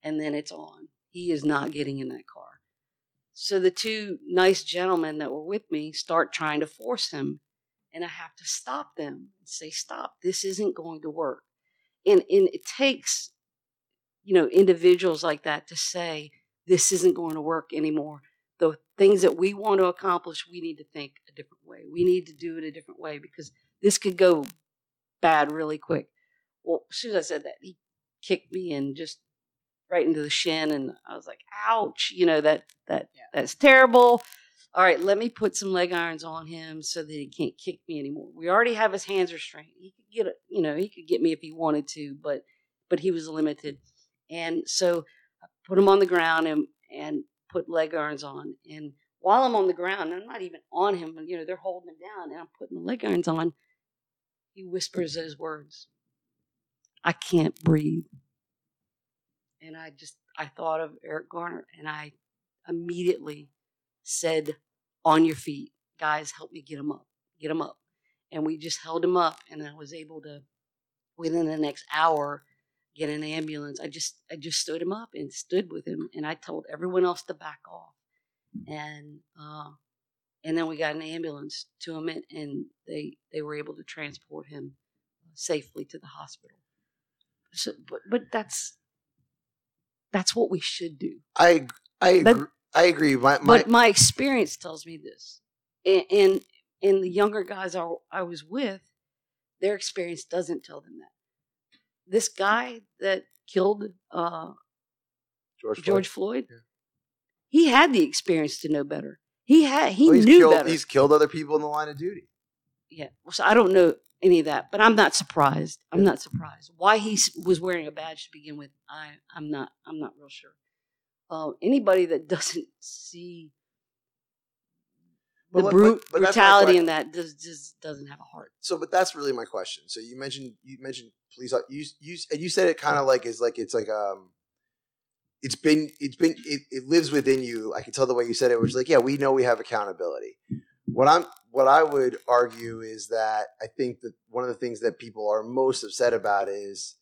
and then it's on. He is not getting in that car. So the two nice gentlemen that were with me start trying to force him. And I have to stop them and say, stop, this isn't going to work. And, and it takes, you know, individuals like that to say, this isn't going to work anymore. The things that we want to accomplish, we need to think a different way. We need to do it a different way because this could go bad really quick. Well, as soon as I said that, he kicked me and just right into the shin, and I was like, "Ouch!" You know that that yeah. that's terrible. All right, let me put some leg irons on him so that he can't kick me anymore. We already have his hands restrained. He could get, a, you know, he could get me if he wanted to, but but he was limited, and so I put him on the ground and and put leg irons on. And while I'm on the ground, I'm not even on him, you know, they're holding him down, and I'm putting the leg irons on. He whispers those words. I can't breathe and I just I thought of Eric Garner, and I immediately said, "On your feet, guys, help me get him up, get him up." And we just held him up, and I was able to, within the next hour, get an ambulance. I just I just stood him up and stood with him, and I told everyone else to back off, and uh, and then we got an ambulance to him, and, and they they were able to transport him safely to the hospital. So, but but that's that's what we should do. I I agree. I agree. My, my, but my experience tells me this, and, and and the younger guys I, I was with, their experience doesn't tell them that. This guy that killed uh, George Floyd, George Floyd yeah. he had the experience to know better. He had he well, knew killed, better. He's killed other people in the line of duty. Yeah, so I don't know any of that, but I'm not surprised. I'm not surprised. Why he was wearing a badge to begin with, I I'm not I'm not real sure. Uh, anybody that [laughs] doesn't see the brute but, but brutality in that does just doesn't have a heart. So, but that's really my question. So you mentioned you mentioned police. You you you said it kind of like is like it's like um. It's been, it's been, it, it lives within you. I can tell the way you said it, which is like, yeah, we know we have accountability. What I'm what I would argue is that I think that one of the things that people are most upset about is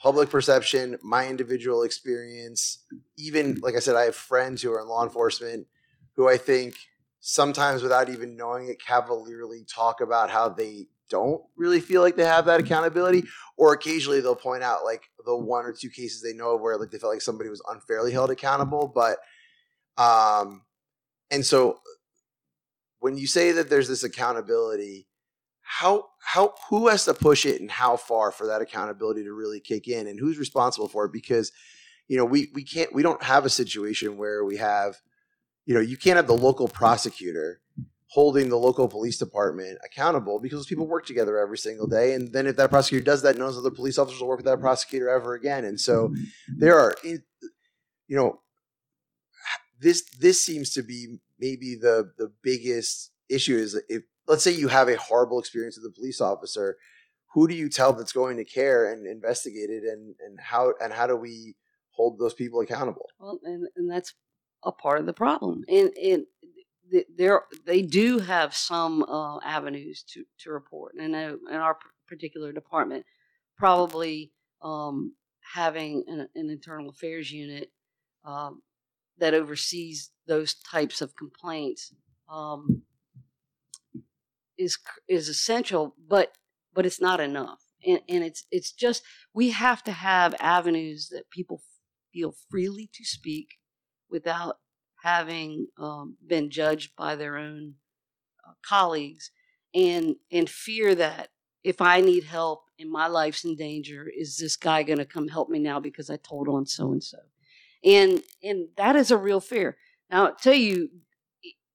public perception, my individual experience. Even like I said, I have friends who are in law enforcement who I think sometimes without even knowing it cavalierly talk about how they don't really feel like they have that accountability or occasionally they'll point out like the one or two cases they know of where like they felt like somebody was unfairly held accountable but um and so when you say that there's this accountability, how how who has to push it and how far for that accountability to really kick in and who's responsible for it? Because you know we we can't we don't have a situation where we have you know you can't have the local prosecutor holding the local police department accountable because those people work together every single day. And then if that prosecutor does that, none of the police officers will work with that prosecutor ever again. And so mm-hmm. there are, you know, this this seems to be maybe the the biggest issue is if let's say you have a horrible experience with a police officer who do you tell that's going to care and investigate it and and how and how do we hold those people accountable well and, and that's a part of the problem and and there they do have some uh, avenues to to report and in our particular department probably um, having an, an, internal affairs unit um, that oversees those types of complaints um, is is essential, but but it's not enough, and, and it's it's just we have to have avenues that people feel freely to speak without having um, been judged by their own uh, colleagues, and and fear that if I need help and my life's in danger, is this guy going to come help me now because I told on so and so? And and that is a real fear. Now, I'll tell you,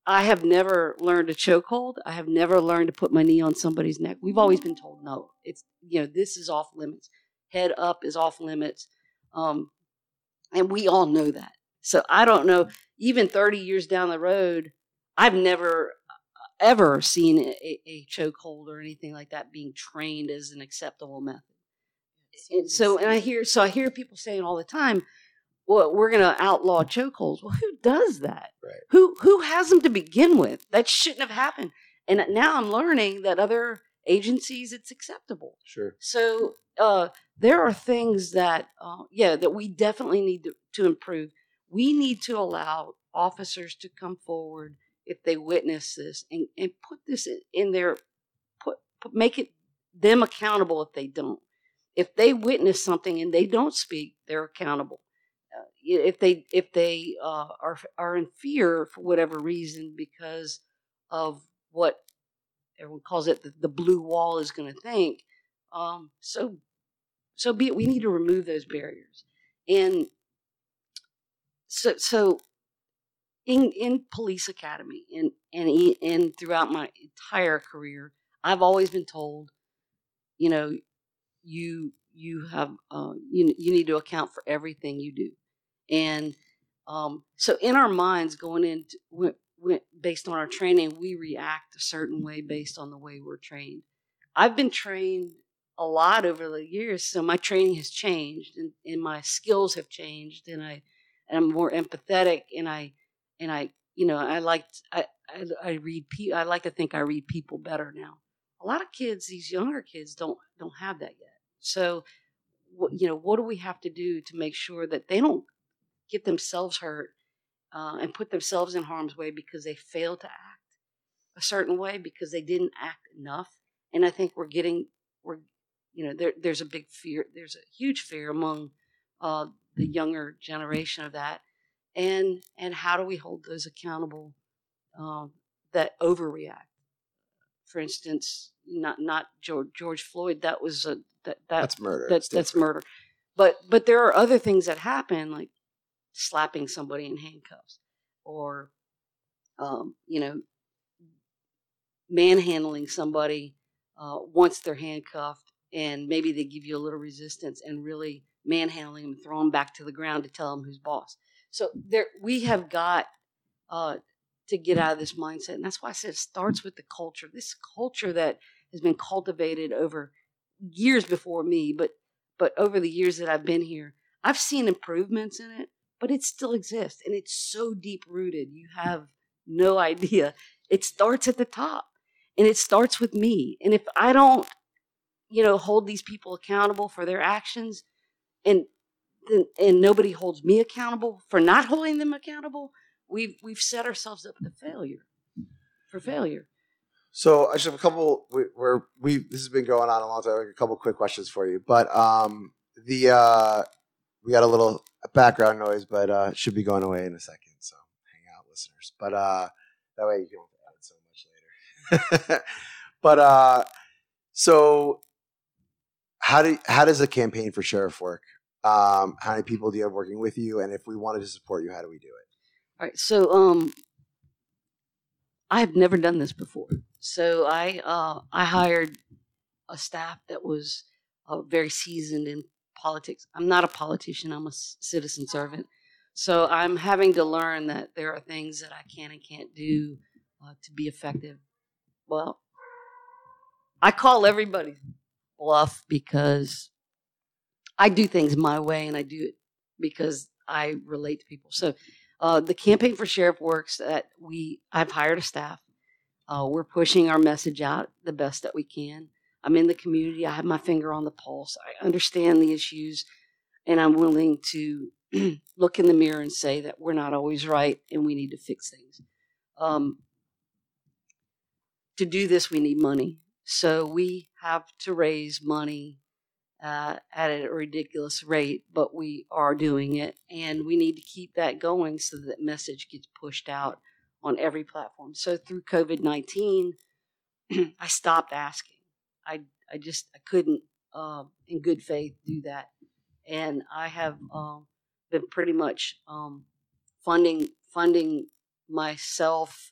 I have never learned a chokehold. I have never learned to put my knee on somebody's neck. We've always been told no. It's you know this is off limits. Head up is off limits, um, and we all know that. So I don't know. Even thirty years down the road, I've never uh, ever seen a, a chokehold or anything like that being trained as an acceptable method. And so, and I hear so I hear people saying all the time, well, we're going to outlaw chokeholds. Well, who does that? Right. Who who has them to begin with? That shouldn't have happened. And now I'm learning that other agencies it's acceptable. Sure. So uh, there are things that uh, yeah that we definitely need to, to improve. We need to allow officers to come forward if they witness this and, and put this in, their put, put make it them accountable if they don't. If they witness something and they don't speak, they're accountable. Uh, if they if they uh, are are in fear for whatever reason because of what everyone calls it the, the blue wall is going to think, um, so so be it. We need to remove those barriers, and so so in in police academy and and and throughout my entire career, I've always been told, you know, you you have uh, you you need to account for everything you do, and um, so in our minds going into when, when, based on our training, we react a certain way based on the way we're trained. I've been trained a lot over the years, so my training has changed and, and my skills have changed, and I am more empathetic, and I and I you know I like I, I I read pe- I like to think I read people better now. A lot of kids, these younger kids, don't don't have that yet. So, what, you know, what do we have to do to make sure that they don't get themselves hurt uh, and put themselves in harm's way because they failed to act a certain way because they didn't act enough? And I think we're getting we're you know there, there's a big fear there's a huge fear among uh, the younger generation of that and and how do we hold those accountable um, that overreact? For instance not not george, george floyd that was a that, that That's murder. that's that's murder. But but there are other things that happen like slapping somebody in handcuffs or um, you know manhandling somebody uh, once they're handcuffed and maybe they give you a little resistance and really manhandling and throw them back to the ground to tell them who's boss. So there we have got uh, to get out of this mindset and that's why i said it starts with the culture. This culture that has been cultivated over years before me but but over the years that i've been here i've seen improvements in it but it still exists and it's so deep rooted. You have no [laughs] idea. It starts at the top and it starts with me. And if i don't you know hold these people accountable for their actions and and, nobody holds me accountable for not holding them accountable we've we've set ourselves up to failure for failure So I just have a couple. We, we're we this has been going on a long time. A couple quick questions for you, but um, the uh, we got a little background noise, but uh, should be going away in a second. So hang out, listeners. But uh, that way you don't have so much later. [laughs] but uh, so how do how does a campaign for sheriff work? Um, how many people do you have working with you? And if we wanted to support you, how do we do it? All right, so um, I have never done this before. So I uh, I hired a staff that was uh, very seasoned in politics. I'm not a politician. I'm a citizen servant. So I'm having to learn that there are things that I can and can't do uh, to be effective. Well, I call everybody bluff because I do things my way and I do it because I relate to people. So uh, the campaign for sheriff works that we I've hired a staff. Uh, we're pushing our message out the best that we can. I'm in the community. I have my finger on the pulse. I understand the issues, and I'm willing to [clears throat] look in the mirror and say that we're not always right and we need to fix things. Um, to do this, we need money. So we have to raise money uh, at a ridiculous rate, but we are doing it, and we need to keep that going so that message gets pushed out on every platform. So through COVID nineteen, [clears throat] I stopped asking. I I just I couldn't, uh, in good faith, do that, and I have um, been pretty much um, funding funding myself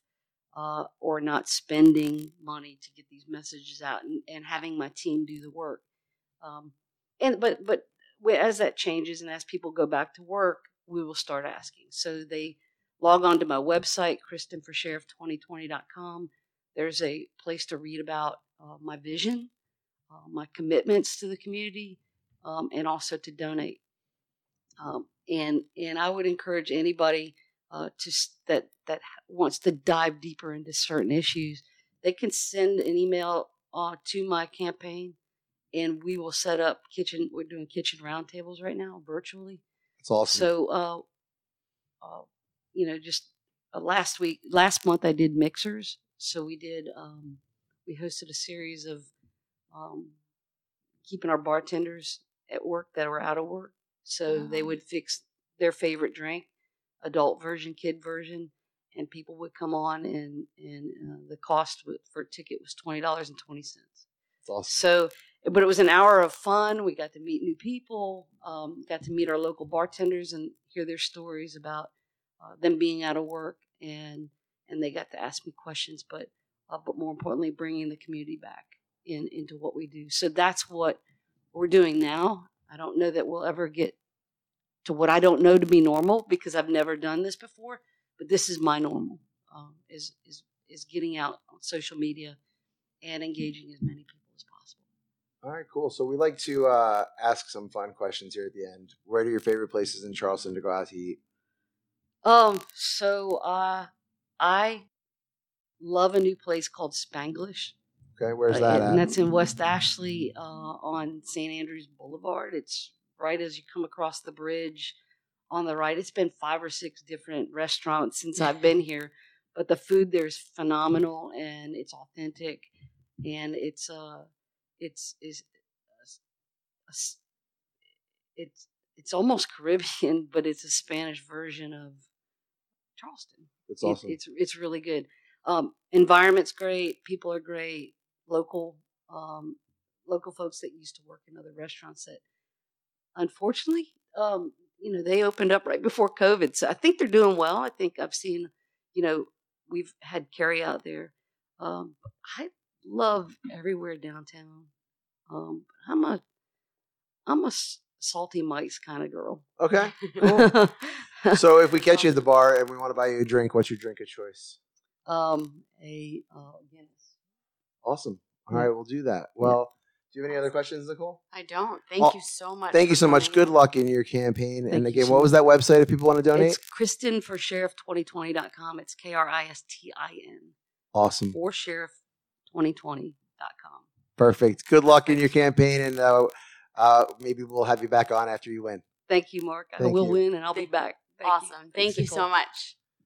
uh, or not spending money to get these messages out and, and having my team do the work. Um, and but but as that changes and as people go back to work, we will start asking. So they log on to my website, KristinForSheriff2020.com. There's a place to read about uh, my vision, uh, my commitments to the community, um, and also to donate. Um, and and I would encourage anybody uh, to that that wants to dive deeper into certain issues, they can send an email uh, to my campaign, and we will set up kitchen. We're doing kitchen roundtables right now virtually. It's awesome. So, uh, uh, you know, just uh, last week, last month, I did mixers. So we did, um, we hosted a series of um, keeping our bartenders at work that were out of work. So they Oh. would fix their favorite drink, adult version, kid version, and people would come on, and and uh, the cost for a ticket was twenty dollars and twenty cents. it's awesome. So, but it was an hour of fun. We got to meet new people, um, got to meet our local bartenders and hear their stories about uh, them being out of work, and and they got to ask me questions. But uh, but more importantly, bringing the community back in into what we do. So that's what we're doing now. I don't know that we'll ever get to what I don't know to be normal because I've never done this before. But this is my normal. Um, is is is getting out on social media and engaging as many people as possible. All right, cool. So we like to uh, ask some fun questions here at the end. Where are your favorite places in Charleston to go out to eat? Um, so uh, I love a new place called Spanglish. Okay, where's Uh, that and at? that's in West Ashley uh, on St. Andrews Boulevard. It's right as you come across the bridge on the right. It's been five or six different restaurants since I've been [laughs] here, but the food there's phenomenal and it's authentic, and it's uh, it's is it's it's almost Caribbean, but it's a Spanish version of Charleston. That's It- awesome. it's it's really good. Um, environment's great. People are great. Local um, local folks that used to work in other restaurants that, unfortunately, um, you know, they opened up right before COVID. So I think they're doing well. I think I've seen, you know, we've had carry out there. Um, I love everywhere downtown. Um, I'm a, I'm a salty Mike's kind of girl. okay, [laughs] cool. so if we catch you at the bar and we want to buy you a drink, what's your drink of choice? um, a uh, Guinness. Awesome. All right, we'll do that. Well, do you have any other questions, Nicole? I don't. Thank Oh, you so much. Thank you for so much. Good luck in your campaign. Thank and again, what was that website if people want to donate? It's Kristin for Sheriff2020.com. It's K R I S T I N awesome. for Sheriff2020.com. Perfect. Good luck in your campaign, and uh, uh, maybe we'll have you back on after you win. Thank you, Mark. Thank I Thank will you. win and I'll be back. Thank you. awesome. Thanks, Thank you Nicole. so much.